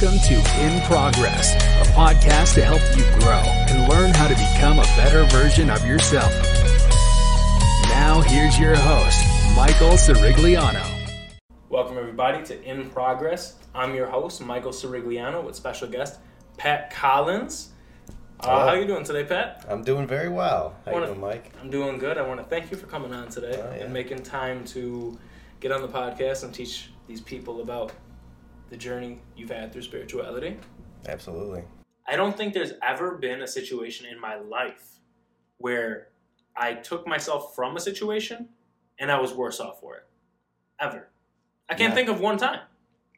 Welcome to In Progress, a podcast to help you grow and learn how to become a better version of yourself. Now, here's your host, Michael Sirigliano. Welcome, everybody, to In Progress. I'm your host, Michael Sirigliano, with special guest Pat Collins. Uh, Hello. how are you doing today, Pat? I'm doing very well. How Wanna- you doing, Mike? I'm doing good. I want to thank you for coming on today Oh, yeah. and making time to get on the podcast and teach these people about the journey you've had through spirituality. Absolutely. I don't think there's ever been a situation in my life where I took myself from a situation and I was worse off for it. Ever. I can't Yeah. think of one time.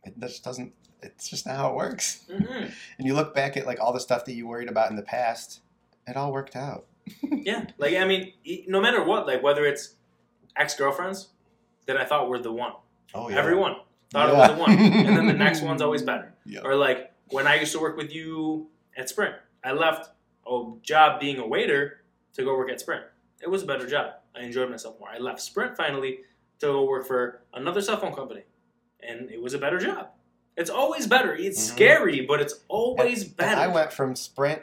It just doesn't. It's just not how it works. hmm And you look back at like all the stuff that you worried about in the past. It all worked out. Yeah, like I mean, e- no matter what, like whether it's ex girlfriends that I thought were the one, Oh yeah. everyone thought Yeah. it was the one, and then the next one's always better. Yeah. Or like when I used to work with you at Sprint, I left a job being a waiter to go work at Sprint. It was a better job. I enjoyed myself more. I left Sprint finally to go work for another cell phone company, and it was a better job. It's always better. It's Mhm. scary, but it's always And better. I went from Sprint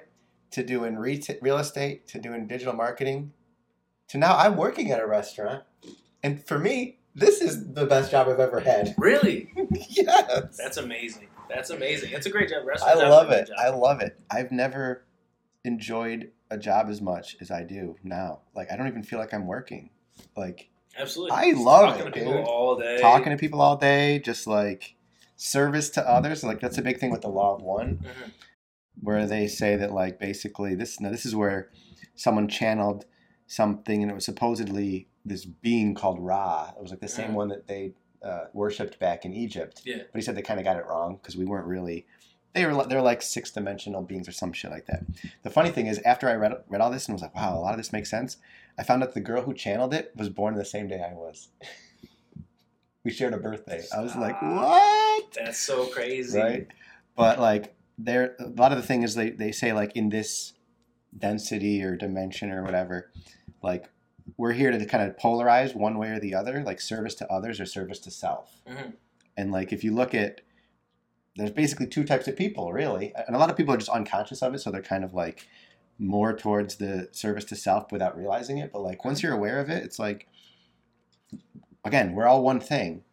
to doing reta- real estate to doing digital marketing to now I'm working at a restaurant. And for me, this is the best job I've ever had. really, yes. that's amazing. That's amazing. It's a great job. I Restaurant love it. I love it. I've never enjoyed a job as much as I do now. Like I don't even feel like I'm working. Like Absolutely. I love talking it, to people dude. all day. talking to people all day, just like service to others. Like that's a big thing with the law of one, Mhm. where they say that like basically this. Now this is where someone channeled something, and it was supposedly this being called Ra. It was like the same Mhm. one that they uh, worshipped back in Egypt. Yeah. But he said they kind of got it wrong because we weren't really. They were they're like six dimensional beings or some shit like that. The funny thing is, after I read read all this and was like, wow, a lot of this makes sense. I found out the girl who channeled it was born the same day I was. we shared a birthday. I was like, what? That's so crazy. Right? But like, there a lot of the thing is they they say like in this density or dimension or whatever, like we're here to kind of polarize one way or the other, like service to others or service to self. Mhm. And like if you look at there's basically two types of people, really. And a lot of people are just unconscious of it, so they're kind of like more towards the service to self without realizing it. But like once you're aware of it, it's like again, we're all one thing.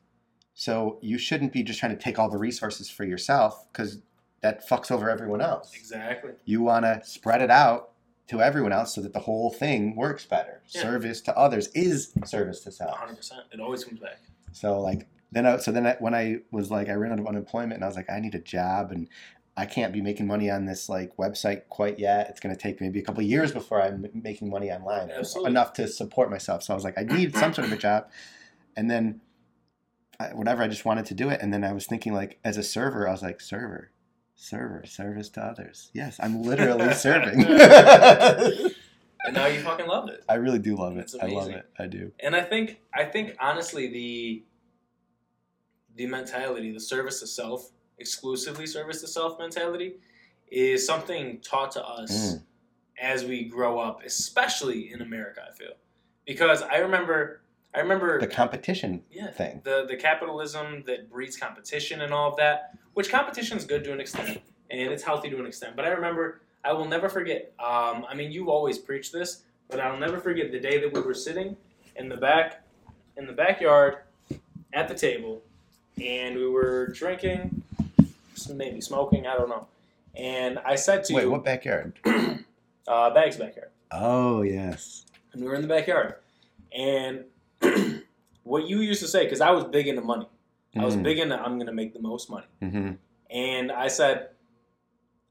So you shouldn't be just trying to take all the resources for yourself because that fucks over everyone else. Exactly. You want to spread it out to everyone else so that the whole thing works better. Yeah. Service to others is service to self. 100%. It always comes back. So like then I, so then I, when I was like I ran out of unemployment and I was like I need a job and I can't be making money on this like website quite yet. It's going to take maybe a couple years before I'm making money online Absolutely. enough to support myself. So I was like I need some sort of a job. And then I, whatever I just wanted to do it and then I was thinking like as a server I was like server server service to others. Yes, I'm literally serving. And now you fucking love it. I really do love it. I love it. I do. And I think I think honestly the the mentality, the service to self, exclusively service to self mentality is something taught to us Mm. as we grow up, especially in America, I feel. Because I remember I remember The competition yeah, thing. the the capitalism that breeds competition and all of that, which competition is good to an extent and it's healthy to an extent. But I remember, I will never forget. Um, I mean, you always preach this, but I'll never forget the day that we were sitting in the back, in the backyard, at the table, and we were drinking, maybe smoking. I don't know. And I said to Wait, you, "Wait, what backyard? uh, bags backyard Oh yes. and we were in the backyard. And what you used to say, because I was big into money, I was Mm. big into I'm gonna make the most money, Mm-hmm. and I said,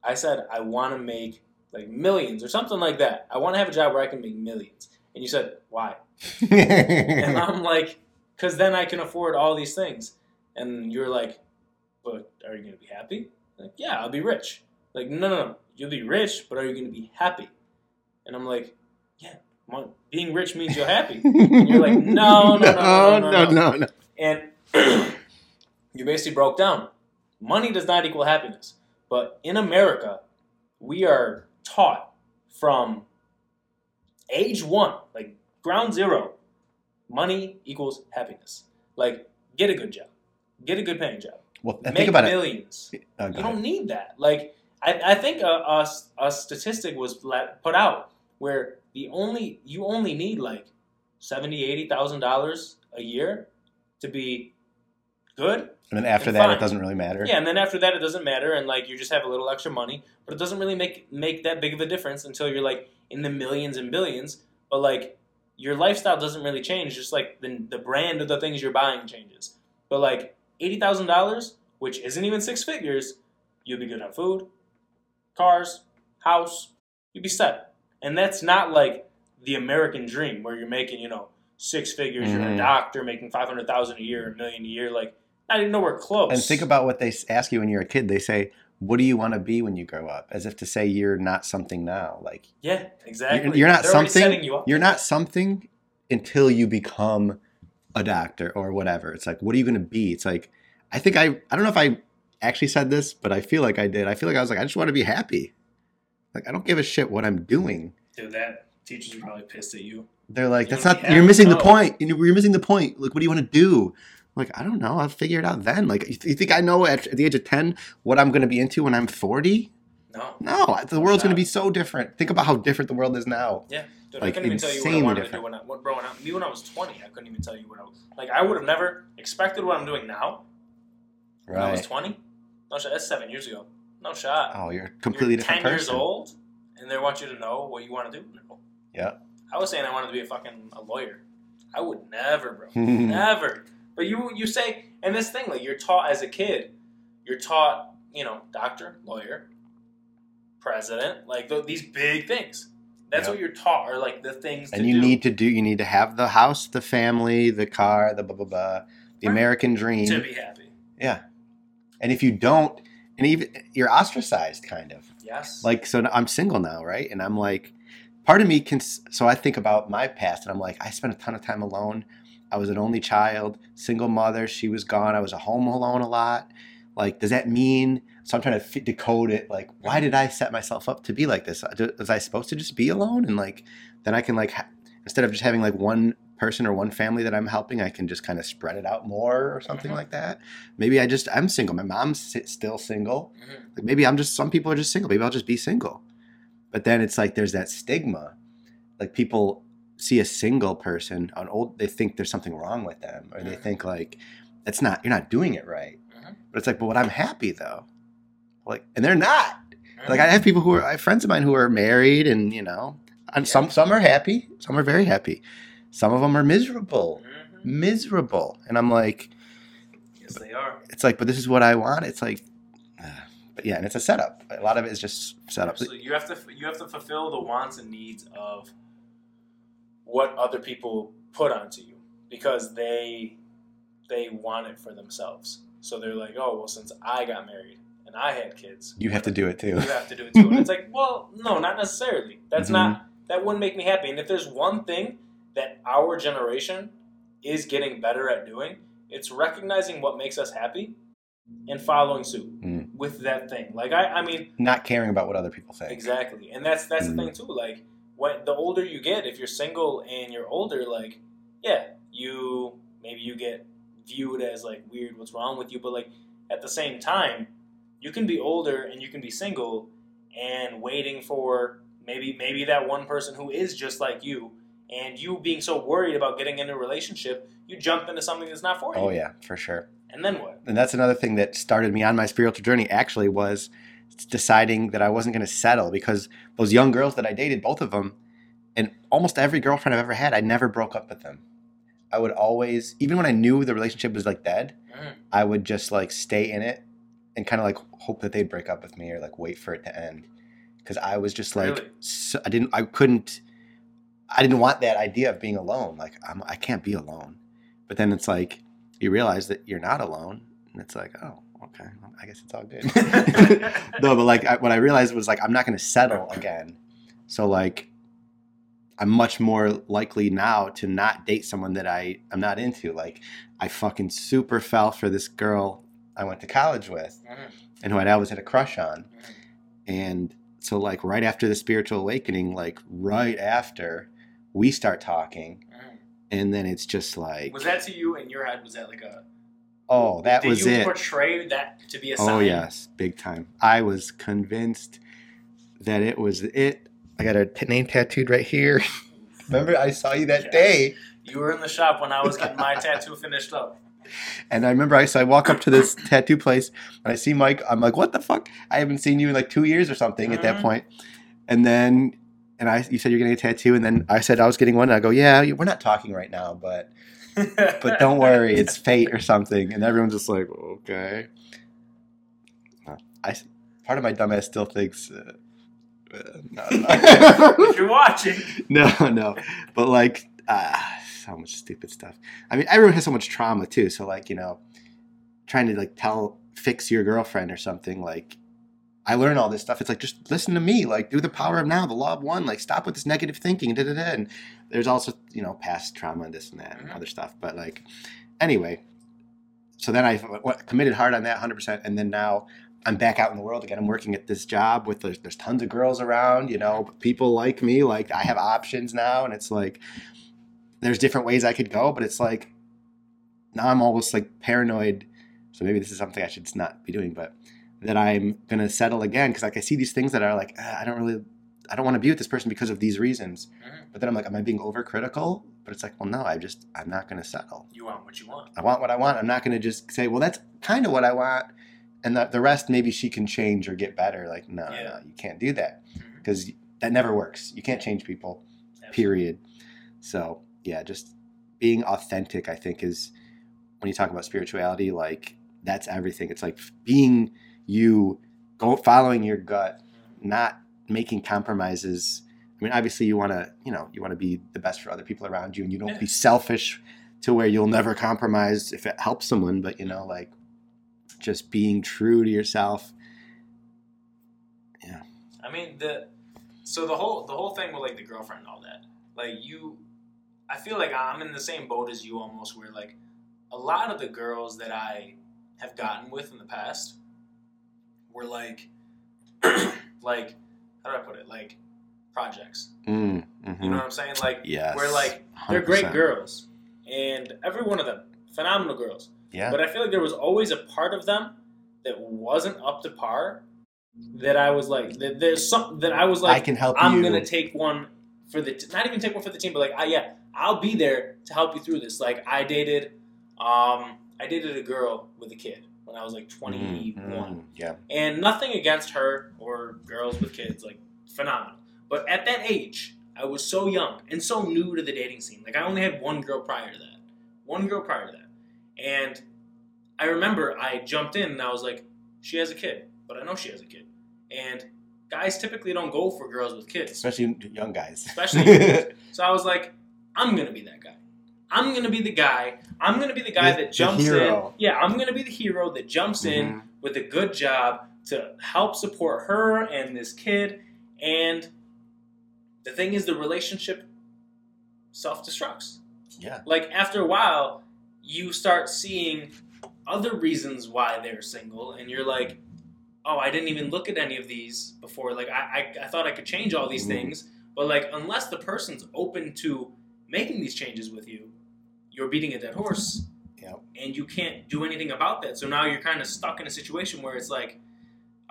I said I want to make like millions or something like that. I want to have a job where I can make millions. And you said why? And I'm like, because then I can afford all these things. And you're like, but are you gonna be happy? Like, yeah, I'll be rich. Like, no, no, no, you'll be rich, but are you gonna be happy? And I'm like, yeah, being rich means you're happy. you're like, no, no, no, no, no, no, no, no. And you basically broke down. Money does not equal happiness. But in America, we are taught from age one, like ground zero, money equals happiness. Like, get a good job, get a good paying job. Well, make think about it. millions. Oh, You ahead. don't need that. Like I, I think a, a, a statistic was put out where the only you only need like seventy, eighty thousand dollars a year to be good. and then after and that, fine. it doesn't really matter. Yeah, and then after that, it doesn't matter, and like you just have a little extra money, but it doesn't really make make that big of a difference until you're like in the millions and billions. But like your lifestyle doesn't really change, just like the the brand of the things you're buying changes. But like eighty thousand dollars, which isn't even six figures, you'll be good on food, cars, house. You'll be set, and that's not like the American dream where you're making you know six figures. You're a Mhm. doctor making five hundred thousand a year, a million a year. Like not even nowhere close. And think about what they ask you when you're a kid. They say, "What do you want to be when you grow up?" As if to say you're not something now. Like Yeah, exactly. You're, you're not They're something. you up You're not something until you become a doctor or whatever. It's like, what are you going to be? It's like, I think I. I don't know if I actually said this, but I feel like I did. I feel like I was like, I just want to be happy. Like I don't give a shit what I'm doing. Dude, that teacher's are probably pissed at you. They're like, You that's not. You're missing the point. You're missing the point. Like, what do you want to do? I'm like, I don't know. I'll figure it out then. Like, you, th- you think I know at, at the age of ten what I'm going to be into when I'm 40? No. No, the world's going to be so different. Think about how different the world is now. Yeah. Dude, I Like, couldn't even tell you what I wanted to different. do when I when up. Me when I was 20, I couldn't even tell you what I was. Like, I would have never expected what I'm doing now when I was 20. No. That's seven years ago. No shot. Oh, you're completely You're different 10 person. years old, and they want you to know what you want to do? No. Yeah. I was saying I wanted to be a fucking a lawyer. I would never, bro. Never. But you you say, and this thing, like you're taught as a kid, you're taught, you know, doctor, lawyer, president, like th- these big things. That's Yeah. what you're taught, are like the things and you do need to do. You need to have the house, the family, the car, the blah blah blah, the Right. American dream. to be happy. Yeah. And if you don't, and even you're ostracized, kind of. Yes. Like, so I'm single now, right? And I'm like, part of me can. So I think about my past, and I'm like, I spent a ton of time alone. I was an only child, single mother. She was gone. I was at home alone a lot. Like, does that mean? So I'm trying to fit, decode it. Like, why did I set myself up to be like this? Uh, was I supposed to just be alone? And like, then I can like, ha- instead of just having like one person or one family that I'm helping, I can just kind of spread it out more or something Mhm. like that. Maybe I just I'm single. My mom's still single. Mhm. Like maybe I'm just some people are just single. Maybe I'll just be single. But then it's like there's that stigma. Like people see a single person on old they think there's something wrong with them or they Mhm. think like it's not you're not doing it right. Mhm. But it's like but what I'm happy though. Like and they're not. Like I have people who are I have friends of mine who are married and you know and some some are happy, some are very happy. Some of them are miserable. Mhm. Miserable. And I'm like Yes, they are. it's like, but this is what I want. It's like, uh, but yeah, and it's a setup. A lot of it is just setup. So you have to you have to fulfill the wants and needs of what other people put onto you because they they want it for themselves. So they're like, oh well, since I got married and I had kids, You have to do it too. you have to do it too. And it's like, well, no, not necessarily. That's Mhm. not that wouldn't make me happy. And if there's one thing that our generation is getting better at doing, it's recognizing what makes us happy and following suit Mm. with that thing. Like I, I mean, Not caring about what other people think. Exactly, and that's that's Mhm. the thing too. Like when the older you get, if you're single and you're older, like yeah, you maybe you get viewed as like weird. What's wrong with you? But like at the same time, you can be older and you can be single and waiting for maybe maybe that one person who is just like you. And you being so worried about getting into a relationship, you jump into something that's not for you. Oh yeah, for sure. And then what? And that's another thing that started me on my spiritual journey. Actually, was deciding that I wasn't going to settle because those young girls that I dated, both of them, and almost every girlfriend I've ever had, I never broke up with them. I would always, even when I knew the relationship was like dead, Mhm. I would just like stay in it and kind of like hope that they'd break up with me or like wait for it to end. Because I was just like, Really? so, I didn't, I couldn't, I didn't want that idea of being alone. Like I'm, I can't be alone. But then it's like you realize that you're not alone, and it's like, oh, okay, well, I guess it's all good. no, but like I, what I realized was like I'm not going to settle again. So like I'm much more likely now to not date someone that I I'm not into. Like I fucking super fell for this girl I went to college with Mhm. and who I'd always had a crush on. Mhm. And so like right after the spiritual awakening, like right after we start talking and then it's just like Was that to you in your head? Was that like a Oh, that Did was you it. portray that to be a sign? Oh yes, big time. I was convinced that it was it. I got a t- name tattooed right here. Remember, I saw you that Yes. day, You were in the shop when I was getting my tattoo finished up. and I remember I so I walk up to this tattoo place and I see Mike. I'm like, what the fuck? I haven't seen you in like two years or something at that Mhm. point. And then, and I, you said you're getting a tattoo, and then I said I was getting one. And I go, yeah, we're not talking right now, but but don't worry, it's fate or something. And everyone's just like, okay. I part of my dumbass still thinks. Uh, uh, no, if you're watching, no, no, but like, uh, so much stupid stuff. I mean, everyone has so much trauma too. So like, you know, trying to like tell fix your girlfriend or something like. I learn all this stuff. It's like just listen to me. Like do the power of now, the law of one. Like stop with this negative thinking. Da, da, da. And there's also you know past trauma and this and that and Mhm. other stuff. But like anyway, so then I committed hard on that 100%. And then now I'm back out in the world again. I'm working at this job with there's, there's tons of girls around, you know, people like me. Like I have options now. And it's like, there's different ways I could go, but it's like, now I'm almost like paranoid. So maybe this is something I should not be doing, but that I'm going to settle again. Cause like I see these things that are like, "Ah, I don't really, I don't want to be with this person because of these reasons. Mhm. But then I'm like, am I being overcritical? But it's like, well, no, I just, I'm not going to settle. you want what you want. I want what I want. I'm not going to just say, well, that's kind of what I want. And the, the rest, maybe she can change or get better. Like, no, Yeah. no, you can't do that because that never works. You can't change people, period. So, yeah, just being authentic, I think, is when you talk about spirituality, like, that's everything. It's like being you, go following your gut, not making compromises. I mean, obviously, you want to, you know, you want to be the best for other people around you, and you don't Yeah. be selfish to where you'll never compromise if it helps someone. But you know, like, just being true to yourself. Yeah. I mean the so the whole the whole thing with like the girlfriend and all that. Like you I feel like I'm in the same boat as you almost where like a lot of the girls that I have gotten with in the past were like like how do I put it? Like projects. Mm, mhm. You know what I'm saying? Like Yes. where like they're great 100%. girls. And every one of them, phenomenal girls. Yeah. But I feel like there was always a part of them that wasn't up to par. That I was like, that there's some that I was like I can help I'm you. gonna take one for the t- not even take one for the team, but like, I yeah, I'll be there to help you through this. Like I dated, um, I dated a girl with a kid when I was like 21, Mm, mm, yeah. and nothing against her or girls with kids, like phenomenal. But at that age, I was so young and so new to the dating scene. Like I only had one girl prior to that, one girl prior to that, and I remember I jumped in and I was like, she has a kid, but I know she has a kid, and guys typically don't go for girls with kids, Especially young guys. especially. so I was like, I'm gonna be that guy. I'm gonna be the guy. I'm gonna be the guy The- that jumps in. Yeah, I'm gonna be the hero that jumps in Mhm. with a good job to help support her and this kid. And the thing is, the relationship self destructs. Yeah. Like, after a while, you start seeing other reasons why they're single, and you're like, oh, I didn't even look at any of these before. Like, I, I, I thought I could change all these Mhm. things. But, like, unless the person's open to making these changes with you, you're beating a dead horse Yep. and you can't do anything about that. So now you're kind of stuck in a situation where it's like,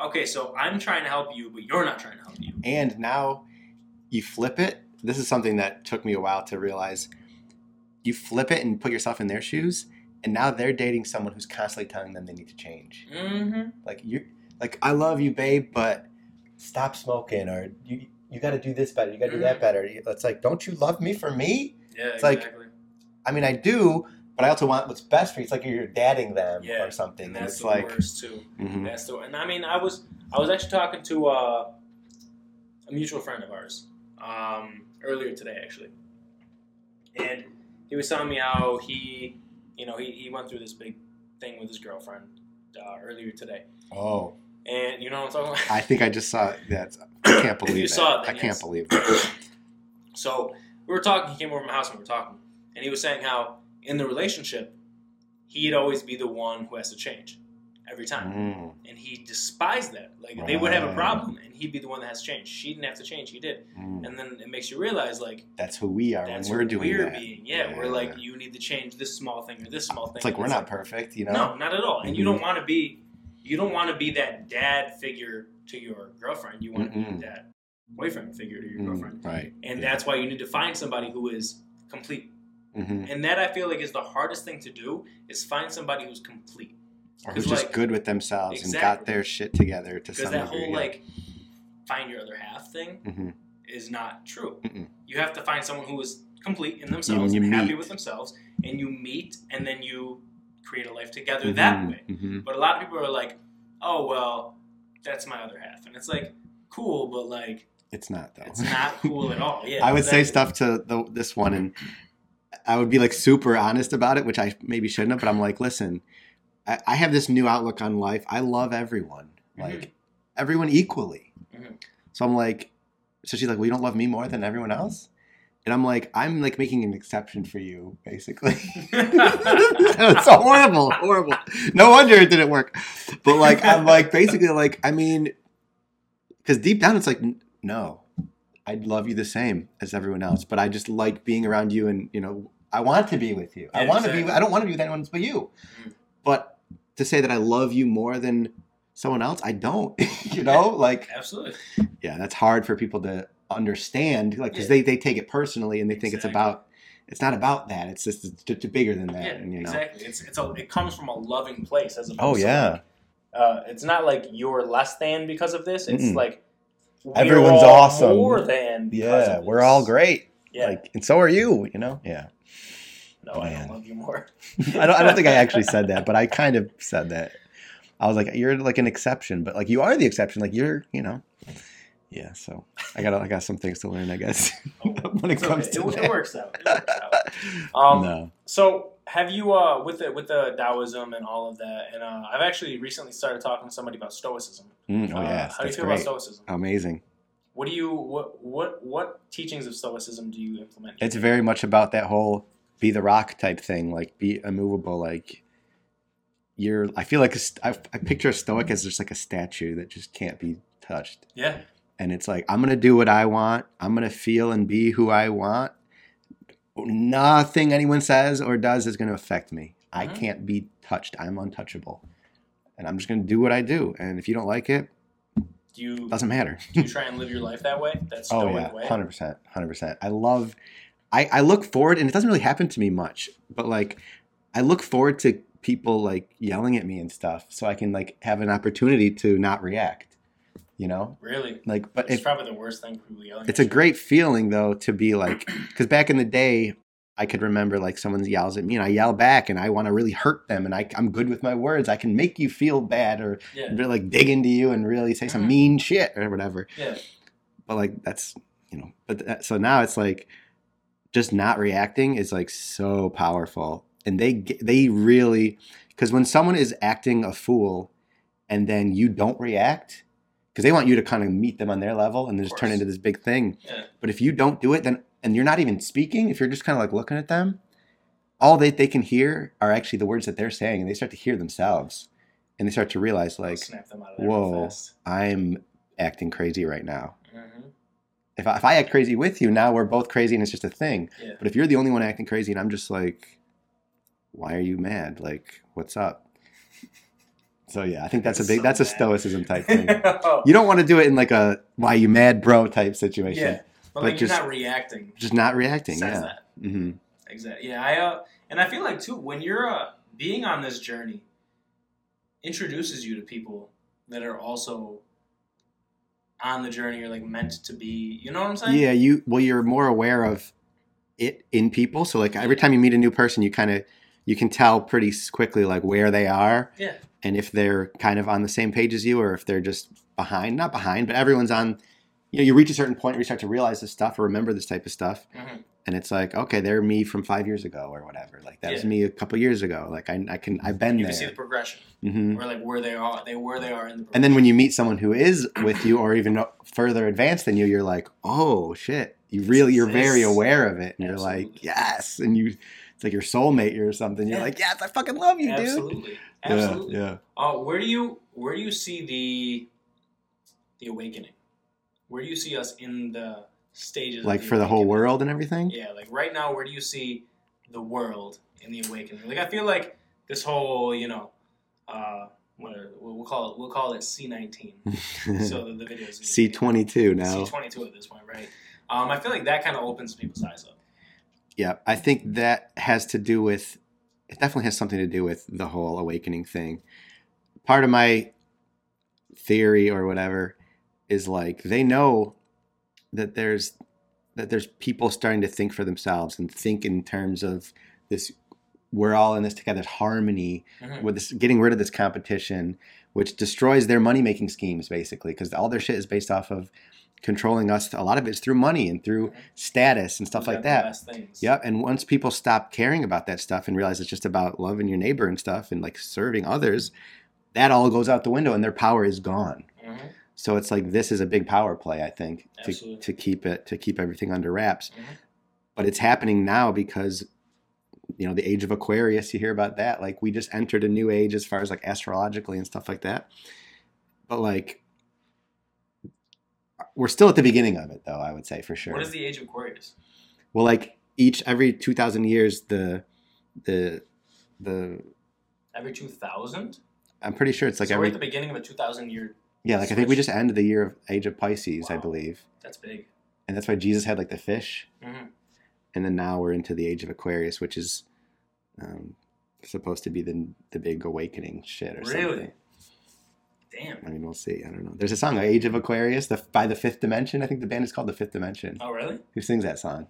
okay, so I'm trying to help you, but you're not trying to help you. And now you flip it. This is something that took me a while to realize. You flip it and put yourself in their shoes, and now they're dating someone who's constantly telling them they need to change. Mm-hmm. Like you, like I love you, babe, but stop smoking, or you you got to do this better. You got to do Mm-hmm. that better. It's like, don't you love me for me? Yeah, It's like- exactly. I mean, I do, but I also want what's best for you. It's like you're dadding them Yeah, or something, and and, that's it's the like, worst too. mhm. That's the and I mean I was I was actually talking to uh, a mutual friend of ours um, earlier today actually, and he was telling me how he you know he, he went through this big thing with his girlfriend uh, earlier today, oh, and you know what I'm talking about. I think I just saw that. I can't believe you saw it, I then can't believe that. So we were talking. He came over to my house and we were talking, and he was saying how in the relationship, he'd always be the one who has to change. every time. Mm, And he despised that. Like they would have a problem, and he'd be the one that has to change. She didn't have to change; he did. mm. And then it makes you realize, like, That's who we are that's when we're who doing we're that. being. Yeah, we're like, you need to change this small thing or this small thing. It's like And we're not perfect, you know. No, not at all. And you Mhm. don't want to be, you don't want to be that dad figure to your girlfriend. You want to be that boyfriend figure to your Mm, girlfriend. right. And yeah. that's why you need to find somebody who is complete. Hmm And that I feel like is the hardest thing to do is find somebody who's complete. Or who's 'Cause, just like- good with themselves and got their shit together to Because some that degree. whole like find your other half thing hmm is not true. Mm-mm. You have to find someone who is complete in themselves you and happy with themselves, and you meet, and then you create a life together Mm-hmm. that way. hmm But a lot of people are like, "Oh well, that's my other half," and it's like cool, but like It's not though. it's not cool at all. Yeah, I would say stuff to the, this one, and I would be like super honest about it, which I maybe shouldn't have. But I'm like, listen, I, I have this new outlook on life. I love everyone, Mhm. like everyone equally. Mhm. So I'm like, so she's like, well, you don't love me more than everyone else, and I'm like, I'm like making an exception for you, basically. it's horrible, horrible. No wonder it didn't work. But like, I'm like basically like, I mean, because deep down it's like, no, I love you the same as everyone else, but I just like being around you, and you know, I want to be with you. I want to be. I don't want to be with anyone but you. Mhm. But to say that I love you more than someone else, I don't. you know, like Absolutely. yeah, that's hard for people to understand, like because Yeah. they they take it personally and they think it's about. It's not about that. It's just it's, t- bigger than that. Yeah, and, you know. exactly. It's it's a it comes from a loving place as opposed Oh to yeah. like, uh, it's not like you're less than because of this. It's Mm-mm. like Everyone's awesome. More than Yeah, we're all great. Yeah, Like, and so are you. You know. Yeah. no, I don't love you more. I don't. I don't think I actually said that, but I kind of said that. I was like, "You're like an exception," but like you are the exception. Like you're, you know. Yeah. So I got. I got some things to learn, I guess, when it comes okay. to it, that. it works out. It works out. Um, no. So have you uh with the with the Taoism and all of that, and uh, I've actually recently started talking to somebody about Stoicism. Mm, oh Uh, yes, how do you feel great. about Stoicism? Amazing. What do you what what what teachings of Stoicism do you implement? It's very much about that whole be the rock type thing, like be immovable. Like you're. I feel like a I, I picture a stoic as just like a statue that just can't be touched. yeah. and it's like I'm gonna do what I want. I'm gonna feel and be who I want. Nothing anyone says or does is gonna affect me. I Mhm. can't be touched. I'm untouchable, and I'm just gonna do what I do. And if you don't like it, Do you doesn't matter. do you try and live your life that way? That's oh yeah, way. hundred percent, hundred percent. I love. I I look forward, and it doesn't really happen to me much, but like I look forward to people like yelling at me and stuff, so I can like have an opportunity to not react. You know, Really? like, but It's probably the worst thing people yelling. it's a great feeling though to be like because back in the day i could remember like someone yells at me and i yell back and i want to really hurt them and I, i'm good with my words i can make you feel bad or Yeah. like dig into you and really say some Mhm. mean shit or whatever Yeah. but like that's you know but that, so now it's like just not reacting is like so powerful and they they really because when someone is acting a fool and then you don't react because they want you to kind of meet them on their level and then just turn into this big thing Yeah. but if you don't do it then and you're not even speaking if you're just kind of like looking at them all they, they can hear are actually the words that they're saying and they start to hear themselves and they start to realize like snap them out of there real whoa i'm acting crazy right now Mhm. if I, if I act crazy with you, now we're both crazy and it's just a thing. Yeah. But if you're the only one acting crazy and I'm just like, why are you mad? Like, what's up? So yeah, I think that's a big so that's a stoicism type thing. Oh, you don't want to do it in like a why you mad bro type situation. yeah. But, but like just- you're not reacting. Just not reacting. Says yeah. that. hmm Exactly. Yeah. I uh, and I feel like too when you're uh, being on this journey introduces you to people that are also on the journey or like meant to be. You know what I'm saying? Yeah, you well, you're more aware of it in people. So like every time you meet a new person, you kind of you can tell pretty quickly like where they are. Yeah. And if they're kind of on the same page as you, or if they're just behind, not behind, but everyone's on. You know, you reach a certain point where you start to realize this stuff or remember this type of stuff, Mhm. and it's like, okay, they're me from five years ago or whatever. Like that was me a couple years ago. Like I, I can, I've been there. You can see the there. progression, hmm or like where they are, they where they are in the. And then when you meet someone who is with you or even further advanced than you, you're like, oh shit, you really, you're very aware of it, and you're like, yes, and you, it's like your soulmate or something. You're Yeah. like, yes, I fucking love you, dude. Absolutely. Absolutely. Yeah, Uh, where do you where do you see the the awakening? Where do you see us in the stages? yeah. of Like for the whole world and everything. Yeah, like right now, where do you see the world in the awakening? Like I feel like this whole, you know, uh, what we'll call it, we'll call it C nineteen. so the, the videos C twenty two now. C twenty two at this point, right? Um, I feel like that kind of opens people's eyes up. Yeah, I think that has to do with it definitely has something to do with the whole awakening thing. Part of my theory or whatever is like they know that there's that there's people starting to think for themselves and think in terms of this we're all in this together harmony Mhm. with this getting rid of this competition which destroys their money making schemes basically because all their shit is based off of controlling us a lot of it's through money and through status and stuff like that. Yep. And once people stop caring about that stuff and realize it's just about loving your neighbor and stuff and like serving others, that all goes out the window and their power is gone. Mhm. So it's like this is a big power play, I think, to, Absolutely. to keep it to keep everything under wraps. Mhm. But it's happening now because you know the age of Aquarius. You hear about that? Like we just entered a new age as far as like astrologically and stuff like that. But like we're still at the beginning of it, though. I would say for sure. What is the age of Aquarius? Well, like each every two thousand years, the the the Every two thousand. I'm pretty sure it's like so we're at the beginning of a two thousand year. yeah, like I think we just ended the year of age of Pisces, I believe, That's big. and that's why Jesus had like the fish, hmm and then now we're into the age of Aquarius, which is um, supposed to be the the big awakening shit or something. Really? something. Damn. I mean, we'll see. I don't know. There's a song, "Age of Aquarius," the by the Fifth Dimension. I think the band is called the Fifth Dimension. Oh really? Who sings that song?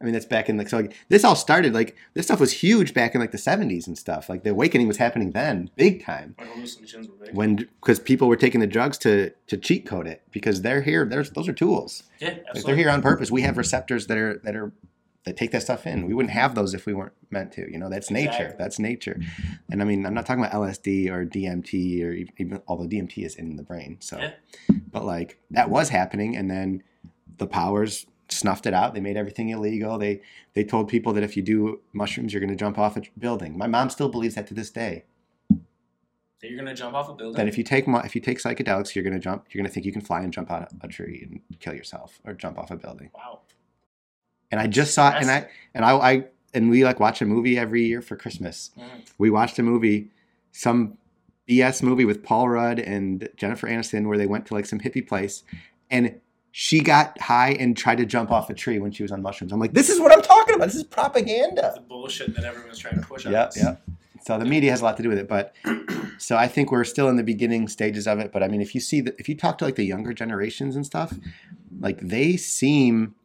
I mean, that's back in like so. Like, this all started like this stuff was huge back in like the '70s and stuff. Like the awakening was happening then, big time. Hallucinations were big. When because people were taking the drugs to to cheat code it because they're here. There's those are tools. yeah, Like, they're here on purpose. We have receptors that are that are that take that stuff in. We wouldn't have those if we weren't meant to. You know, that's nature. That's nature. Mm-hmm. And I mean, I'm not talking about LSD or DMT or even although DMT is in the brain. So, Yeah. but like that was happening, and then the powers snuffed it out. They made everything illegal. They they told people that if you do mushrooms, you're going to jump off a building. My mom still believes that to this day. That you're gonna jump off a building. That if you take if you take psychedelics, you're going to jump. You're going to think you can fly and jump out a tree and kill yourself or jump off a building. wow. And I just saw it, and I and I, I and we like watch a movie every year for Christmas. Mhm. We watched a movie, some BS movie with Paul Rudd and Jennifer Aniston, where they went to like some hippie place, and she got high and tried to jump off a tree when she was on mushrooms. I'm like, this is what I'm talking about. This is propaganda. The bullshit that everyone's trying to push on Yep, us. yep. So the media has a lot to do with it, but so I think we're still in the beginning stages of it. But I mean, if you see that, if you talk to like the younger generations and stuff, like they seem,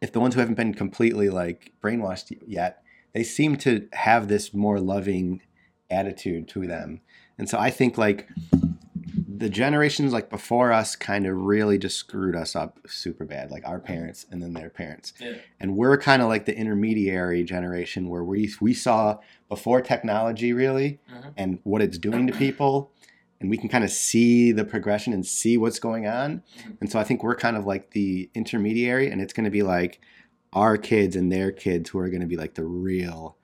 if the ones who haven't been completely like brainwashed yet, they seem to have this more loving attitude to them. And so I think like the generations like before us kind of really just screwed us up super bad, like our parents and then their parents Yeah. and we're kind of like the intermediary generation where we we saw before technology really Mhm. and what it's doing to people and we can kind of see the progression and see what's going on. Mhm. and so i think we're kind of like the intermediary and it's going to be like our kids and their kids who are going to be like the real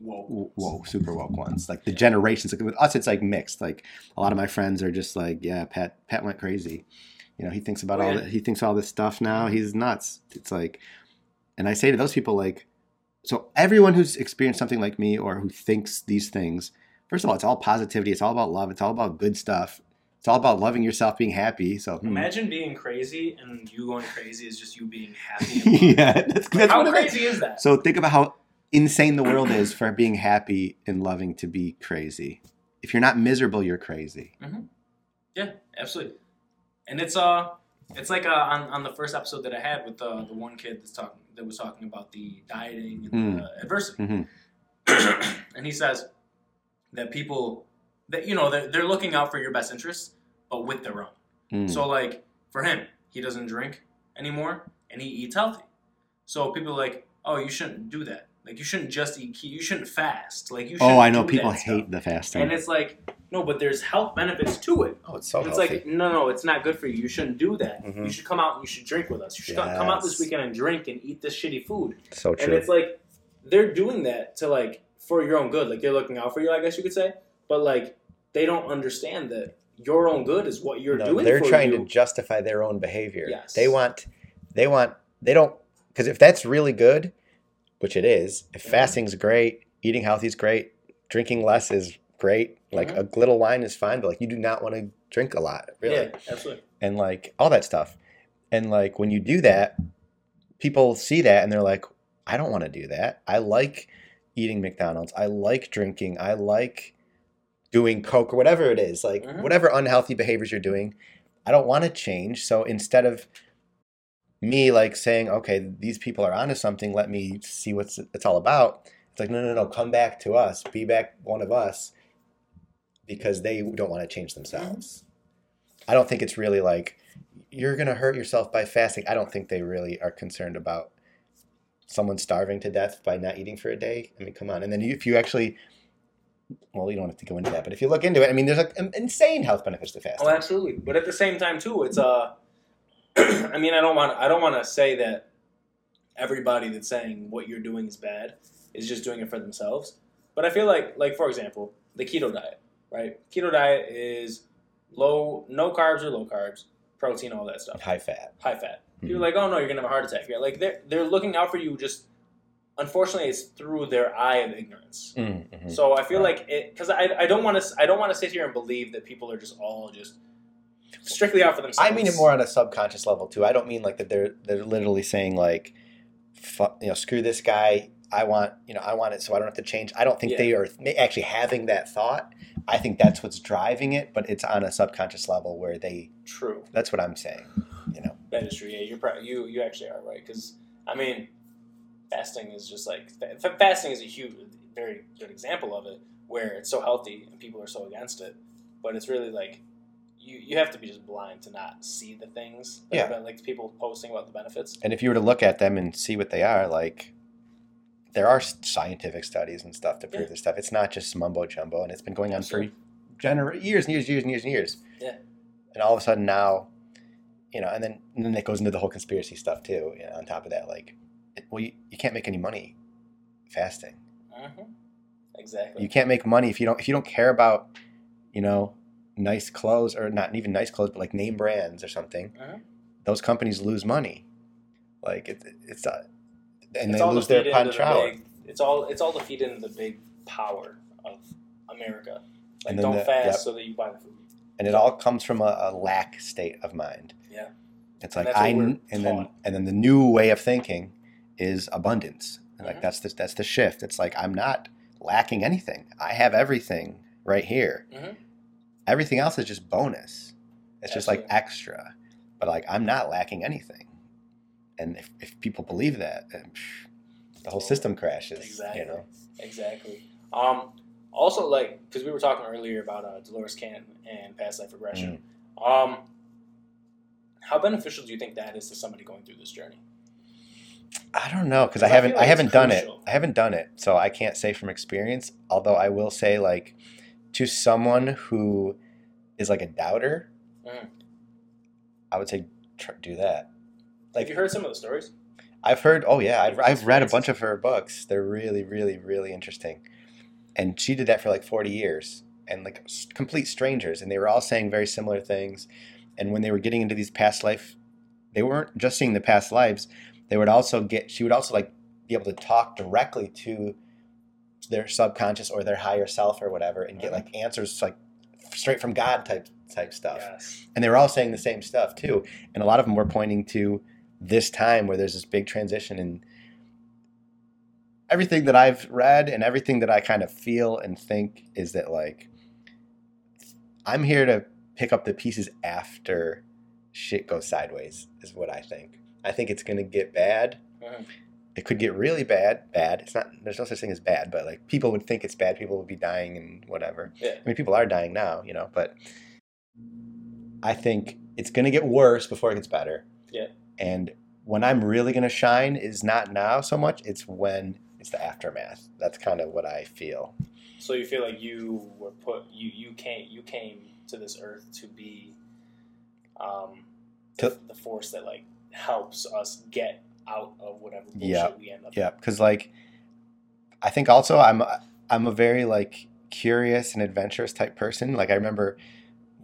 Whoa. whoa super woke ones. Like the generations. Like with us it's like mixed. Like a lot of my friends are just like yeah pat pat went crazy. You know he thinks about Oh, all yeah. that he thinks all this stuff now. He's nuts. It's like and i say to those people like so everyone who's experienced something like me or who thinks these things first of all it's all positivity it's all about love it's all about good stuff it's all about loving yourself being happy so hmm. Imagine being crazy and you going crazy is just you being happy. and yeah that's, Like, that's how what it is. crazy is that? So think about how insane the world is for being happy and loving to be crazy. If you're not miserable, you're crazy. Yeah, absolutely. And it's uh, it's like uh, on on the first episode that I had with uh, the one kid that's talking that was talking about the dieting and Mm. uh, adversity, Mhm. and he says that people that you know they're, they're looking out for your best interests, but with their own. Mm. So like for him, he doesn't drink anymore and he eats healthy. So people are like, oh, you shouldn't do that. Like you shouldn't just eat. ke- You shouldn't fast. Like you. oh, shouldn't I know people that stuff. hate the fasting. And it's like no, but there's health benefits to it. oh, it's so it's like no, no, it's not good for you. You shouldn't do that. Mhm. You should come out and you should drink with us. You should co- come out this weekend and drink and eat this shitty food. so true. And it's like they're doing that to like for your own good. Like they're looking out for you, I guess you could say. But like they don't understand that your own good is what you're No, doing. they're trying you. to justify their own behavior. Yes. They want, they want, they don't, because if that's really good, which it is, if Mhm. fasting's great, eating healthy is great, drinking less is great, like Mhm. a little wine is fine, but like you do not want to drink a lot, really. Yeah, absolutely. and like all that stuff. And like when you do that, people see that and they're like, I don't want to do that. I like eating McDonald's. I like drinking. I like doing Coke or whatever it is. Like Mhm. whatever unhealthy behaviors you're doing, I don't want to change. So instead of me like saying, okay, these people are onto something, let me see what's it's all about. It's like, no, no, no, come back to us. Be back one of us because they don't want to change themselves. I don't think it's really like you're going to hurt yourself by fasting. I don't think they really are concerned about someone starving to death by not eating for a day. I mean, come on. And then you, if you actually, well, you don't have to go into that, but if you look into it, I mean, there's like insane health benefits to fasting. Oh, absolutely. But at the same time, too, it's uh, I mean, I don't want I don't want to say that everybody that's saying what you're doing is bad is just doing it for themselves. But I feel like, like for example, the keto diet, right? Keto diet is low, no carbs or low carbs, protein, all that stuff, High fat. high fat. People Mhm. are like, oh no, you're gonna have a heart attack. Yeah, like they're they're looking out for you. Just unfortunately, it's through their eye of ignorance. Mm-hmm. So I feel Right. like it because I, I don't want to I don't want to sit here and believe that people are just all just strictly out for themselves. I mean it more on a subconscious level too. I don't mean like that they're they're literally saying like, you know, screw this guy. I want you know I want it so I don't have to change. I don't think Yeah. they are actually having that thought. I think that's what's driving it, but it's on a subconscious level where they. true. That's what I'm saying. You know. That is true. Yeah, you're pro- you you actually are right because I mean, fasting is just like fa- fasting is a huge, very good example of it where it's so healthy and people are so against it, but it's really like. You, you have to be just blind to not see the things. Yeah. are- Like people posting about the benefits. And if you were to look at them and see what they are, like there are scientific studies and stuff to prove Yeah. this stuff. It's not just mumbo jumbo, and it's been going on Absolutely. for gener- years and years, years and years and years. Yeah. And all of a sudden now, you know, and then and then it goes into the whole conspiracy stuff too. You know, on top of that, like, it, well, you, you can't make any money fasting. hmm Exactly. You can't make money if you don't if you don't care about, you know, nice clothes or not even nice clothes, but like name brands or something. Mhm. Those companies lose money. Like it, it's uh, and It's they lose their feed the It's all it's all to feed into the big power of America. Like And don't the- fast yep. so that you buy the food. and it all comes from a, a lack state of mind. It's like I and then and then the new way of thinking is abundance. And like that's the that's the shift. It's like I'm not lacking anything. I have everything right here. Mhm. Everything else is just bonus. It's just like extra. But like I'm not lacking anything. And if, if people believe that, the whole system crashes. Exactly. You know. Exactly. Um, also, like because we were talking earlier about uh, Dolores Cannon and past life regression. Mm. Um, how beneficial do you think that is to somebody going through this journey? I don't know because I I haven't I like haven't it's done it. I haven't done it, so I can't say from experience. Although I will say, like, to someone who is like a doubter, Mm. I would say tr- do that. Like Have you heard some of the stories? I've heard. Oh yeah, I've I've read a bunch of her books. They're really, really, really interesting. And she did that for like forty years, and like complete strangers, and they were all saying very similar things. And when they were getting into these past life, they weren't just seeing the past lives. They would also get. She would also like be able to talk directly to their subconscious or their higher self or whatever, and get Mhm. like answers like straight from God type type stuff Yes. and they were all saying the same stuff too and a lot of them were pointing to this time where there's this big transition and everything that i've read and everything that i kind of feel and think is that like i'm here to pick up the pieces after shit goes sideways is what i think i think it's going to get bad Mhm. it could get really bad bad it's not there's no such thing as bad but like people would think it's bad people would be dying and whatever Yeah. I mean, people are dying now, you know, but I think it's going to get worse before it gets better. Yeah. And when I'm really going to shine is not now so much, it's when it's the aftermath. That's kind of what I feel. So you feel like you were put you you came you came to this earth to be um the, To- the force that like helps us get out of whatever bullshit we end up Yeah. Because, like, I think also I'm I'm a very like curious and adventurous type person. Like I remember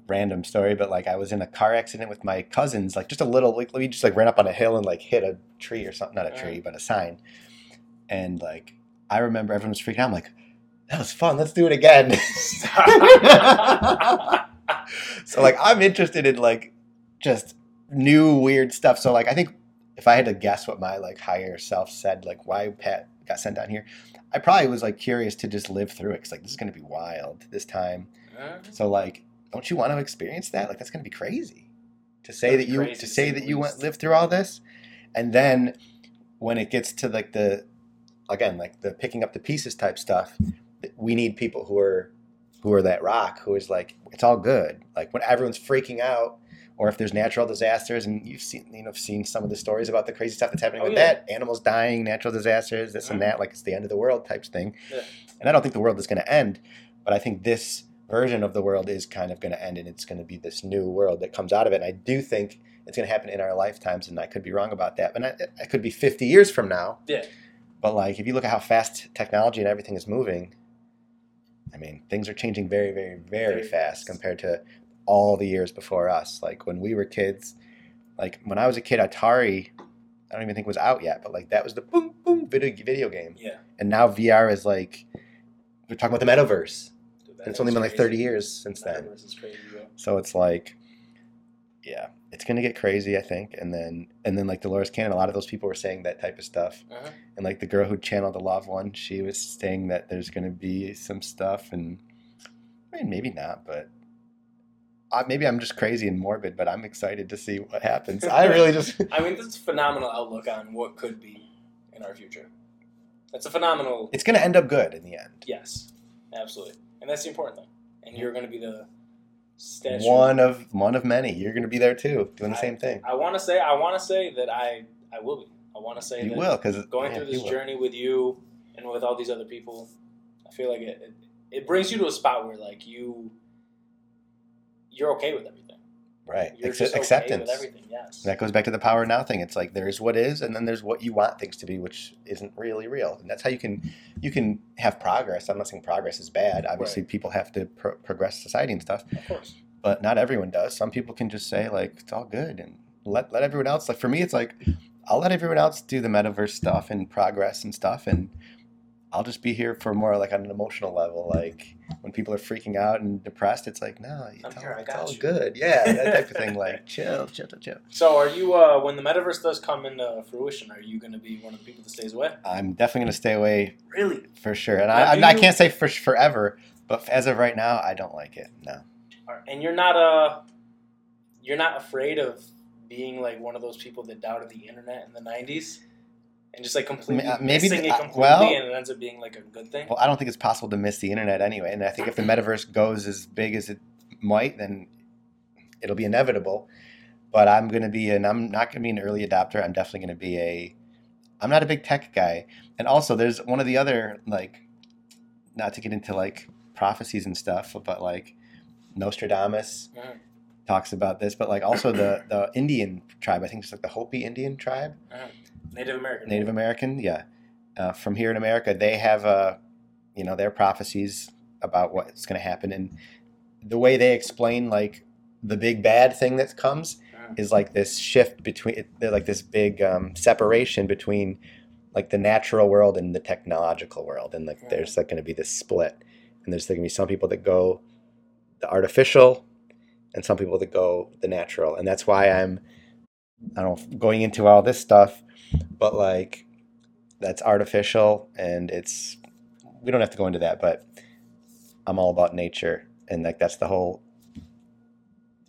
random story, but like I was in a car accident with my cousins, like just a little like we just like ran up on a hill and like hit a tree or something, not a tree, but a sign. And like I remember everyone was freaking out. I'm like, that was fun. Let's do it again. so like I'm interested in like just new weird stuff. So like I think if I had to guess what my like higher self said, like why Pat got sent down here, I probably was like curious to just live through it. Cause like this is gonna be wild this time. So like, don't you want to experience that? Like that's gonna be crazy. To say that you to say that you went lived through all this, and then when it gets to like the again like the picking up the pieces type stuff, we need people who are who are that rock who is like it's all good. Like when everyone's freaking out. Or if there's natural disasters, and you've seen, you know, seen some of the stories about the crazy stuff that's happening Oh, with yeah. that, animals dying, natural disasters, this and Mhm. that, like it's the end of the world types thing. Yeah. And I don't think the world is going to end, but I think this version of the world is kind of going to end, and it's going to be this new world that comes out of it. And I do think it's going to happen in our lifetimes, and I could be wrong about that. But I, I could be 50 years from now. Yeah. But like, if you look at how fast technology and everything is moving, I mean, things are changing very, very, very, Very fast compared to all the years before us. Like when we were kids, like when I was a kid, Atari, I don't even think was out yet, but like that was the boom, boom video, video game. Yeah. And now VR is like, we're talking about the metaverse. And it's only been like 30 years since then. Crazy. So it's like, yeah, it's gonna get crazy, I think. And then and then like Dolores Cannon, a lot of those people were saying that type of stuff. Uh-huh. And like the girl who channeled the loved one, she was saying that there's gonna be some stuff, and I mean maybe not, but uh, maybe I'm just crazy and morbid. But I'm excited to see what happens. I really just I mean, that's a phenomenal outlook on what could be in our future. That's a phenomenal. it's gonna end up good in the end. Yes, absolutely, and that's the important thing. And you're going to be the statue. One of one of many. You're gonna be there too, doing the I- same thing. I want to say. I want to say that I. I will be. I want to say You that will, because going through this journey with you and with all these other people, I feel like it, it it brings you to a spot where like you you're okay with everything. Right? You're Acce- just okay acceptance. with everything. Yes. That goes back to the power now thing. It's like there's what is, and then there's what you want things to be, which isn't really real. And that's how you can you can have progress. I'm not saying progress is bad. Obviously, people have to pro- progress society and stuff, Of course. but not everyone does. Some people can just say like it's all good and let let everyone else. Like for me, it's like I'll let everyone else do the metaverse stuff and progress and stuff, and I'll just be here for more like on an emotional level. Like when people are freaking out and depressed, it's like no, it's, I'm all, here, it's all you. good. Yeah, that type of thing. Like chill, chill, chill, chill. So, are you uh, when the metaverse does come into fruition? Are you going to be one of the people that stays away? I'm definitely gonna stay away Really? for sure. And I, I, I can't say for forever, but as of right now, I don't like it. No. And you're not uh you're not afraid of being like one of those people that doubted the internet in the '90s and just like completely Ma- maybe missing the- it uh, completely, well- and it ends up being like a good thing. Well, I don't think it's possible to miss the internet anyway. And I think if the metaverse goes as big as it might, then it'll be inevitable. But I'm gonna be, and I'm not gonna be an early adopter. I'm definitely gonna be a. I'm not a big tech guy, and also there's one of the other like, not to get into like prophecies and stuff, but like Nostradamus Mhm. talks about this, but like also the the Indian tribe. I think it's like the Hopi Indian tribe. Native American. Native American, yeah. Uh, from here in America, they have, uh, you know, their prophecies about what's going to happen, and the way they explain like the big bad thing that comes is like this shift between, like this big um, separation between like the natural world and the technological world, and like there's like going to be this split, and there's going to be some people that go the artificial, and some people that go the natural, and that's why I'm, I don't know, going into all this stuff but like that's artificial and it's we don't have to go into that but i'm all about nature and like that's the whole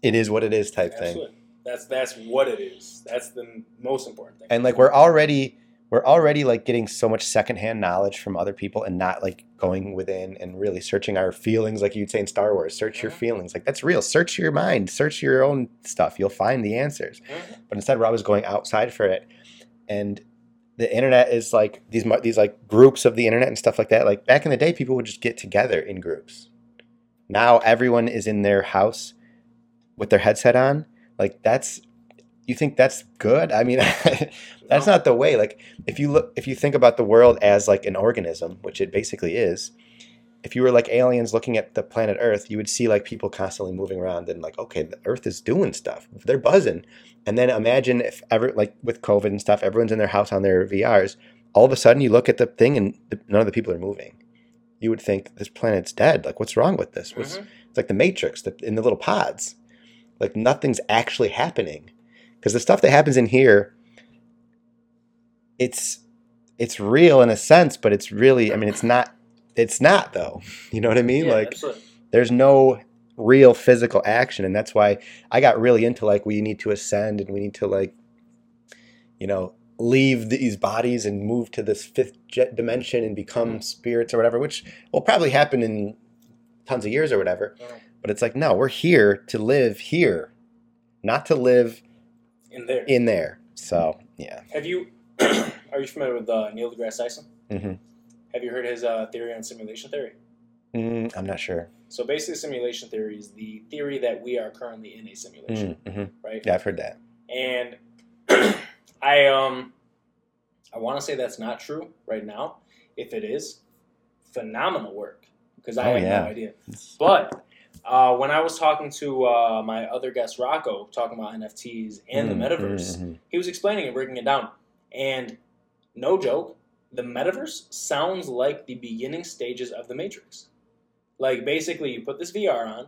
it is what it is type thing That's that's what it is. That's the most important thing. and like we're already we're already like getting so much secondhand knowledge from other people and not like going within and really searching our feelings like you'd say in star wars search your Mhm. feelings like that's real search your mind search your own stuff you'll find the answers Mhm. but instead we're always going outside for it and the internet is like these these like groups of the internet and stuff like that like back in the day people would just get together in groups now everyone is in their house with their headset on like that's you think that's good? I mean, that's not the way. Like if you look, if you think about the world as like an organism, which it basically is. If you were like aliens looking at the planet Earth, you would see like people constantly moving around and like, okay, the Earth is doing stuff. They're buzzing. And then imagine if ever like with COVID and stuff, everyone's in their house on their VRs. All of a sudden, you look at the thing and the, none of the people are moving. You would think this planet's dead. Like, what's wrong with this? What's, Mhm. It's like the Matrix the, in the little pods. Like nothing's actually happening because the stuff that happens in here, it's it's real in a sense, but it's really. I mean, it's not. It's not though. You know what I mean? Yeah, like absolutely. there's no real physical action and that's why i got really into like we need to ascend and we need to like you know leave these bodies and move to this fifth jet dimension and become Mhm. spirits or whatever which will probably happen in tons of years or whatever but it's like no we're here to live here not to live in there. in there so yeah Have you? are you familiar with uh, Neil deGrasse Tyson? hmm Have you heard his uh, theory on simulation theory? Mm, i'm not sure So basically, simulation theory is the theory that we are currently in a simulation, mm-hmm. right? yeah i've heard that And I um I want to say that's not true right now. If it is, phenomenal work because I Oh, have yeah. no idea. But uh, when I was talking to uh, my other guest Rocco, talking about NFTs and the Mm, metaverse, mhm. he was explaining and breaking it down. And no joke, the metaverse sounds like the beginning stages of the Matrix. Like basically, you put this VR on,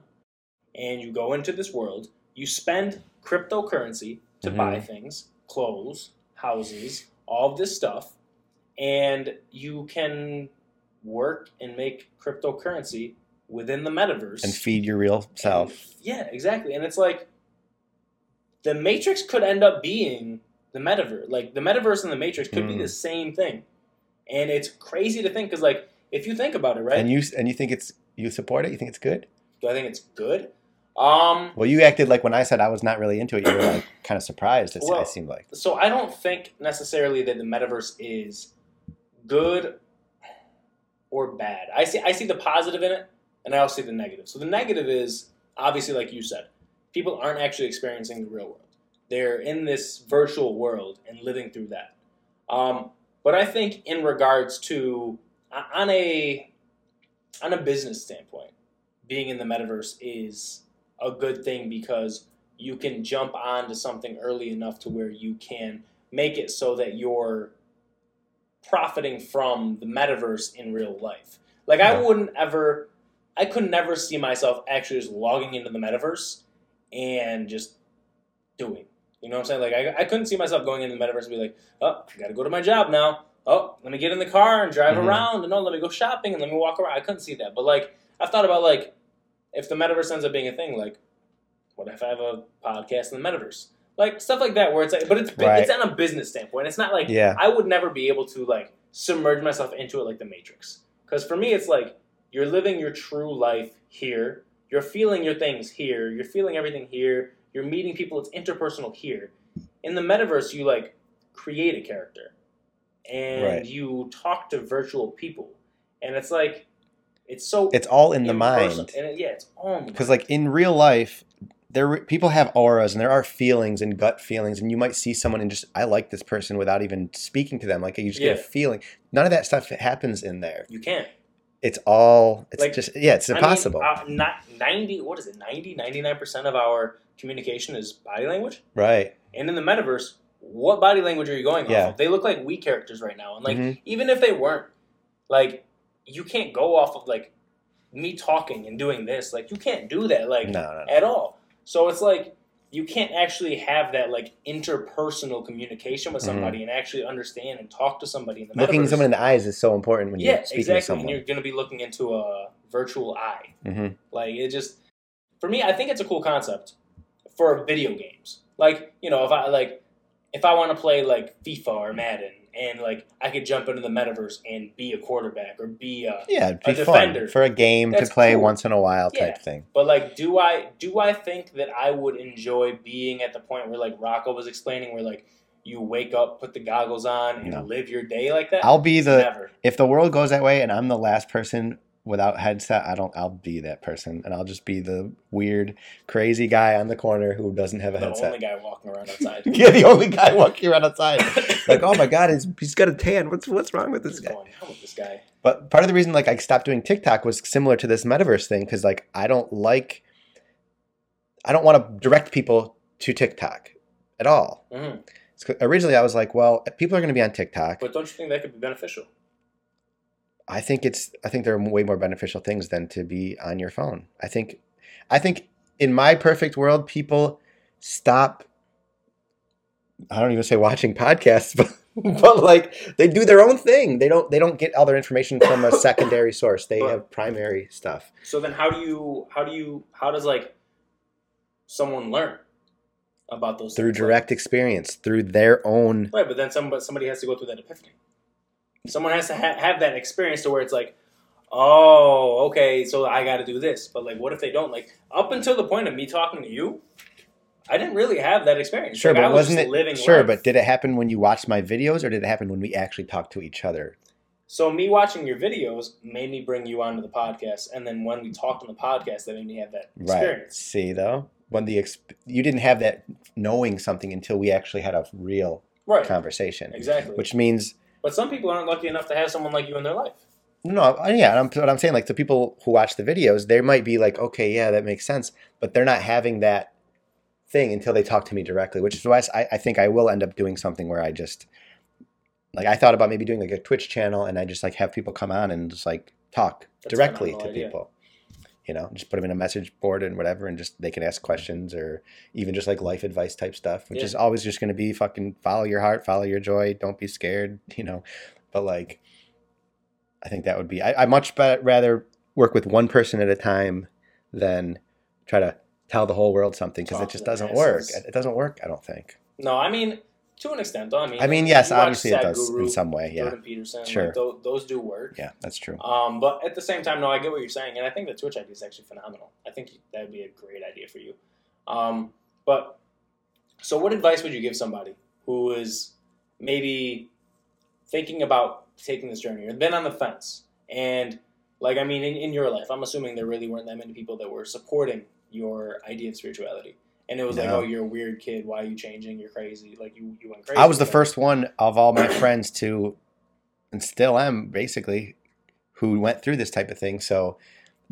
and you go into this world. You spend cryptocurrency to Mhm. buy things, clothes, houses, all of this stuff, and you can work and make cryptocurrency within the metaverse and feed your real self and- yeah, exactly. And it's like the Matrix could end up being the metaverse. Like the metaverse and the Matrix could be Mm. the same thing. And it's crazy to think because, like, if you think about it, right? and you and you think it's you support it you think it's good do I think it's good? Um, Well, you acted like when I said I was not really into it, you were like kind of surprised. It, Well- seemed like. so I don't think necessarily that the metaverse is good or bad. I see I see the positive in it, and I also see the negative. So the negative is obviously, like you said, people aren't actually experiencing the real world. They're in this virtual world and living through that. Um, but I think in regards to on a on a business standpoint, being in the metaverse is a good thing because you can jump onto something early enough to where you can make it so that you're profiting from the metaverse in real life. Like I wouldn't ever I could never see myself actually just logging into the metaverse and just doing. You know what I'm saying? Like I, I couldn't see myself going into the metaverse and be like, oh, I gotta go to my job now. Oh, let me get in the car and drive Mhm. around and oh let me go shopping and let me walk around. I couldn't see that. But like I've thought about like if the metaverse ends up being a thing, like what if I have a podcast in the metaverse? Like stuff like that where it's like but it's Right. it's on a business standpoint. It's not like Yeah. I would never be able to like submerge myself into it like the Matrix. Because for me, it's like you're living your true life here. You're feeling your things here. You're feeling everything here. You're meeting people. It's interpersonal here. In the metaverse, you like create a character, and Right. you talk to virtual people, and it's like it's so It's all in the mind. And it, yeah, it's all Because like in real life, there people have auras and there are feelings and gut feelings, and you might see someone and just I like this person without even speaking to them. Like you just get a feeling. None of that stuff happens in there. you can't. It's all. It's Like, just yeah. It's I mean, impossible. uh, not 90, what is it, 90, 99% of our communication is body language. right. And in the metaverse, what body language are you going Yeah. off of? They look like we characters right now. And like, Mhm. even if they weren't, like, you can't go off of like me talking and doing this. Like, you can't do that, like, No, no, no. at all. So it's like, you can't actually have that like interpersonal communication with Mhm. somebody and actually understand and talk to somebody in the Looking metaverse. someone in the eyes is so important when yeah, you're speaking exactly. to And someone. you're going to be looking into a virtual eye. hmm Like it just for me, I think it's a cool concept for video games. Like you know, if I like if I want to play like FIFA or Madden, and like I could jump into the metaverse and be a quarterback or be a Yeah, be a defender. for a game That's to play cool. once in a while type Yeah. thing. but like do I do I think that I would enjoy being at the point where like Rocco was explaining where like you wake up, put the goggles on, and No. live your day like that? I'll be the Never. if the world goes that way and I'm the last person without headset, I don't. I'll be that person, and I'll just be the weird, crazy guy on the corner who doesn't have a The headset. only guy walking around outside. yeah, the only guy walking around outside. like, oh my god, he's, he's got a tan. What's what's wrong with this What's guy? going on with this guy? But part of the reason like I stopped doing TikTok was similar to this metaverse thing because like I don't like I don't want to direct people to TikTok at all. Mm-hmm. It's 'cause originally, I was like, well, people are going to be on TikTok. But don't you think that could be beneficial? I think it's I think there are way more beneficial things than to be on your phone. I think I think in my perfect world, people stop. I don't even say watching podcasts, but but like they do their own thing. They don't they don't get all their information from a secondary source. They But- have primary stuff. So then, how do you? How do you? How does like someone learn about those through things? Direct experience, through their own. Right, but then somebody somebody has to go through that epiphany. Someone has to ha- have that experience to where it's like, oh, okay, so I got to do this. But like, what if they don't? Like, up until the point of me talking to you, I didn't really have that experience. Sure, Like, I but was wasn't just it living sure? life. But did it happen when you watched my videos, or did it happen when we actually talked to each other? So me watching your videos made me bring you onto the podcast, and then when we talked on the podcast, that made me have that Right. experience. See though, when the exp- you didn't have that knowing something until we actually had a real Right. conversation, Exactly. which means but some people aren't lucky enough to have someone like you in their life. no, yeah. I'm, what I'm saying, like the people who watch the videos, they might be like, okay, yeah, that makes sense, but they're not having that thing until they talk to me directly. Which is why I, I think I will end up doing something where I just like I thought about maybe doing like a Twitch channel and I just like have people come on and just like talk That's directly to idea. people. You know, just put them in a message board and whatever, and just they can ask questions or even just like life advice type stuff, which Yeah. is always just going to be fucking follow your heart, follow your joy, don't be scared, you know. But like, I think that would be I, I much be- rather work with one person at a time than try to tell the whole world something because it just doesn't work. It doesn't work. I don't think. No, I mean to an extent, though. I mean, I mean, yes, obviously it does Sadhguru, in some way. Yeah, Jordan Peterson, Sure. like, those, those do work. yeah, that's true. Um, but at the same time, no, I get what you're saying, and I think the Twitch idea is actually phenomenal. I think that would be a great idea for you. Um, but so, what advice would you give somebody who is maybe thinking about taking this journey or been on the fence? And like, I mean, in, in your life, I'm assuming there really weren't that many people that were supporting your idea of spirituality. And it was like, oh, you're a weird kid. Why are you changing? You're crazy. Like you, you went crazy. I was the first one of all my friends to, and still am basically, who went through this type of thing. So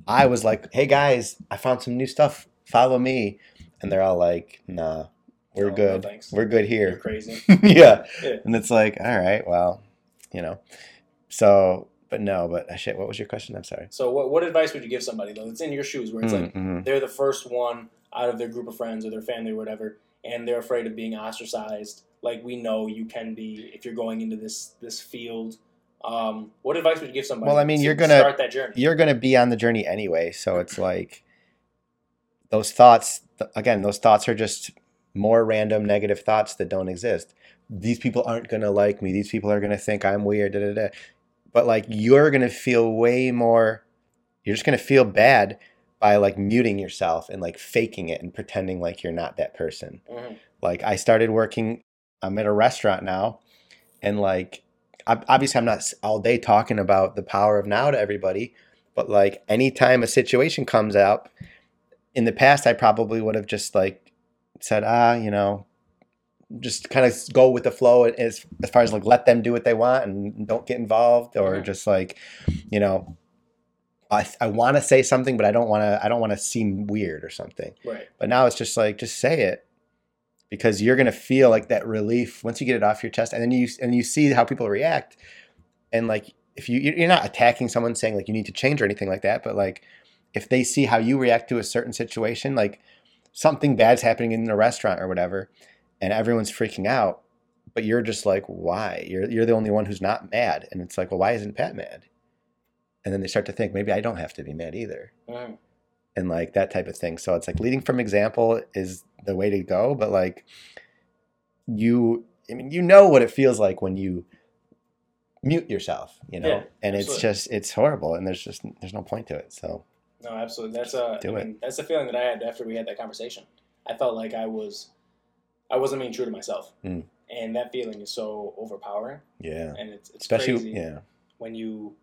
I was like, "Hey guys, I found some new stuff. Follow me," and they're all like, "Nah, we're No, no good. thanks. we're good here. You're crazy. yeah. Yeah. and it's like, all right, well, you know. So, but no, but uh, shit. What was your question? I'm sorry. So, what, what advice would you give somebody though that's in your shoes, where it's like Mhm. they're the first one out of their group of friends or their family or whatever, and they're afraid of being ostracized? Like we know you can be if you're going into this this field. Um, what advice would you give somebody? Well, I mean, to you're gonna- start that journey. you're going to be on the journey anyway. So it's like those thoughts, again, those thoughts are just more random negative thoughts that don't exist. These people aren't going to like me. These people are going to think I'm weird. Da, da, da. But like you're going to feel way more, you're just going to feel bad by like muting yourself and like faking it and pretending like you're not that person. Mhm. Like I started working, I'm at a restaurant now, and like obviously I'm not all day talking about the power of now to everybody, but like anytime a situation comes up, in the past I probably would have just like said, ah, you know, just kind of go with the flow as as far as like let them do what they want and don't get involved, or Mhm. just like, you know. I, I want to say something, but I don't want to. I don't want to seem weird or something. Right. But now it's just like just say it because you're gonna feel like that relief once you get it off your chest, and then you and you see how people react, and like if you you're not attacking someone saying like you need to change or anything like that, but like if they see how you react to a certain situation, like something bad's happening in a restaurant or whatever, and everyone's freaking out, but you're just like why you're you're the only one who's not mad, and it's like well why isn't Pat mad? And then they start to think maybe I don't have to be mad either Mhm. and like that type of thing. So it's like leading from example is the way to go, but like you I mean you know what it feels like when you mute yourself, you know? Yeah, and it's just it's horrible and there's just there's no point to it. So No, absolutely. That's a. Do I it. that's the feeling that I had after we had that conversation. I felt like I was, I wasn't being true to myself, Mm. and that feeling is so overpowering, yeah. and it's, it's Especially yeah. when you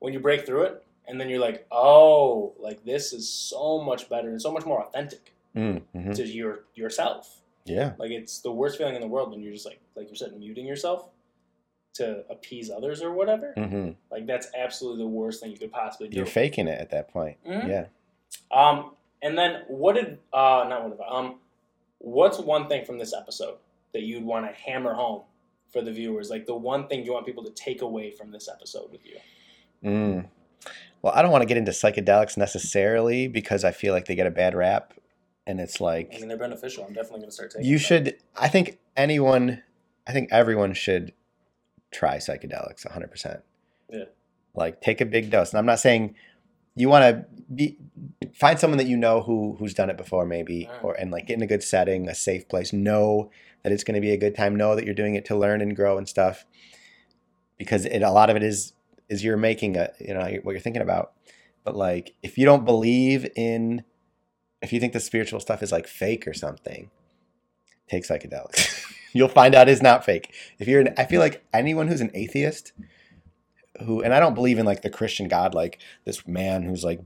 when you break through it and then you're like, oh, like this is so much better and so much more authentic Mm, mhm. to your yourself. Yeah. Like it's the worst feeling in the world when you're just like, like you said, muting yourself to appease others or whatever. hmm Like that's absolutely the worst thing you could possibly do. You're faking it at that point. Mhm. Yeah. Um, and then what did uh not what did um what's one thing from this episode that you'd want to hammer home for the viewers? Like the one thing you want people to take away from this episode with you. Mm. Well, I don't want to get into psychedelics necessarily because I feel like they get a bad rap, and it's like I mean, they're beneficial. I'm definitely going to start taking. you them. should. I think anyone. I think everyone should try psychedelics 100. percent Yeah. Like take a big dose, and I'm not saying you want to be find someone that you know who who's done it before, maybe, or and like get in a good setting, a safe place. Know that it's going to be a good time. Know that you're doing it to learn and grow and stuff, because it a lot of it is is you're making a you know what you're thinking about. But like if you don't believe in, if you think the spiritual stuff is like fake or something, take psychedelics. You'll find out it's not fake. If you're, an, I feel like anyone who's an atheist, who, and I don't believe in like the Christian God, like this man who's like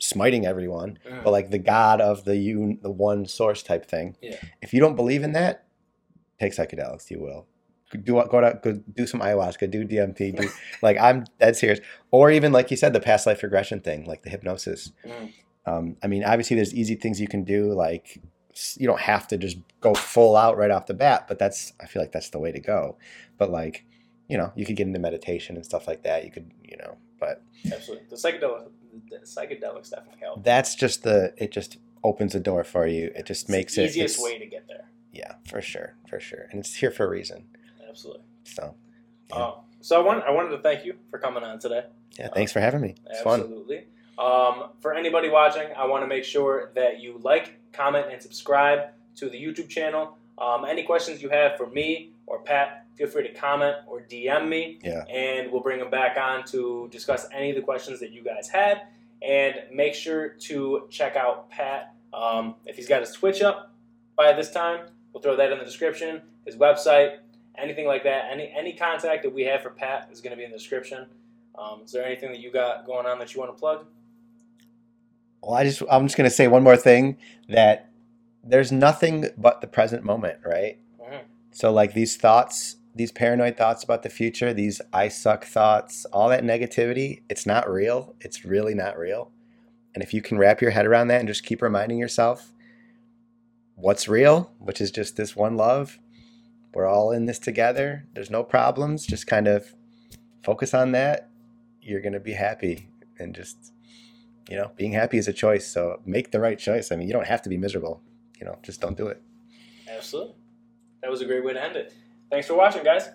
smiting everyone, Mm. but like the God of the you the one source type thing. Yeah. If you don't believe in that, take psychedelics. You will. Do go to go do some ayahuasca, do DMT, do like I'm dead serious, or even like you said, the past life regression thing, like the hypnosis. Mm. Um, I mean, obviously, there's easy things you can do. Like, you don't have to just go full out right off the bat, but that's I feel like that's the way to go. But like, you know, you could get into meditation and stuff like that. You could, you know, but Absolutely, the psychedelic, the psychedelics definitely help. that's just the it just opens the door for you. It just It's makes the it easiest it's- way to get there. Yeah, for sure, for sure, and it's here for a reason. Absolutely. So, Yeah. Uh, so I want I wanted to thank you for coming on today. yeah, thanks for having me. It's fun. Absolutely. Um, for anybody watching, I want to make sure that you like, comment, and subscribe to the YouTube channel. Um, any questions you have for me or Pat, feel free to comment or DM me, Yeah. and we'll bring them back on to discuss any of the questions that you guys had. And make sure to check out Pat. Um, if he's got his Twitch up by this time, we'll throw that in the description. His website, anything like that, any any contact that we have for Pat is going to be in the description. Um, is there anything that you got going on that you want to plug? Well, I just I'm just gonna say one more thing that there's nothing but the present moment, right? Mhm. So like these thoughts, these paranoid thoughts about the future, these I suck thoughts, all that negativity, it's not real. It's really not real. And if you can wrap your head around that and just keep reminding yourself what's real, which is just this one love, we're all in this together. There's no problems. Just kind of focus on that. You're gonna be happy and just you know, being happy is a choice. So make the right choice. I mean, you don't have to be miserable. You know, just don't do it. Absolutely. That was a great way to end it. Thanks for watching, guys.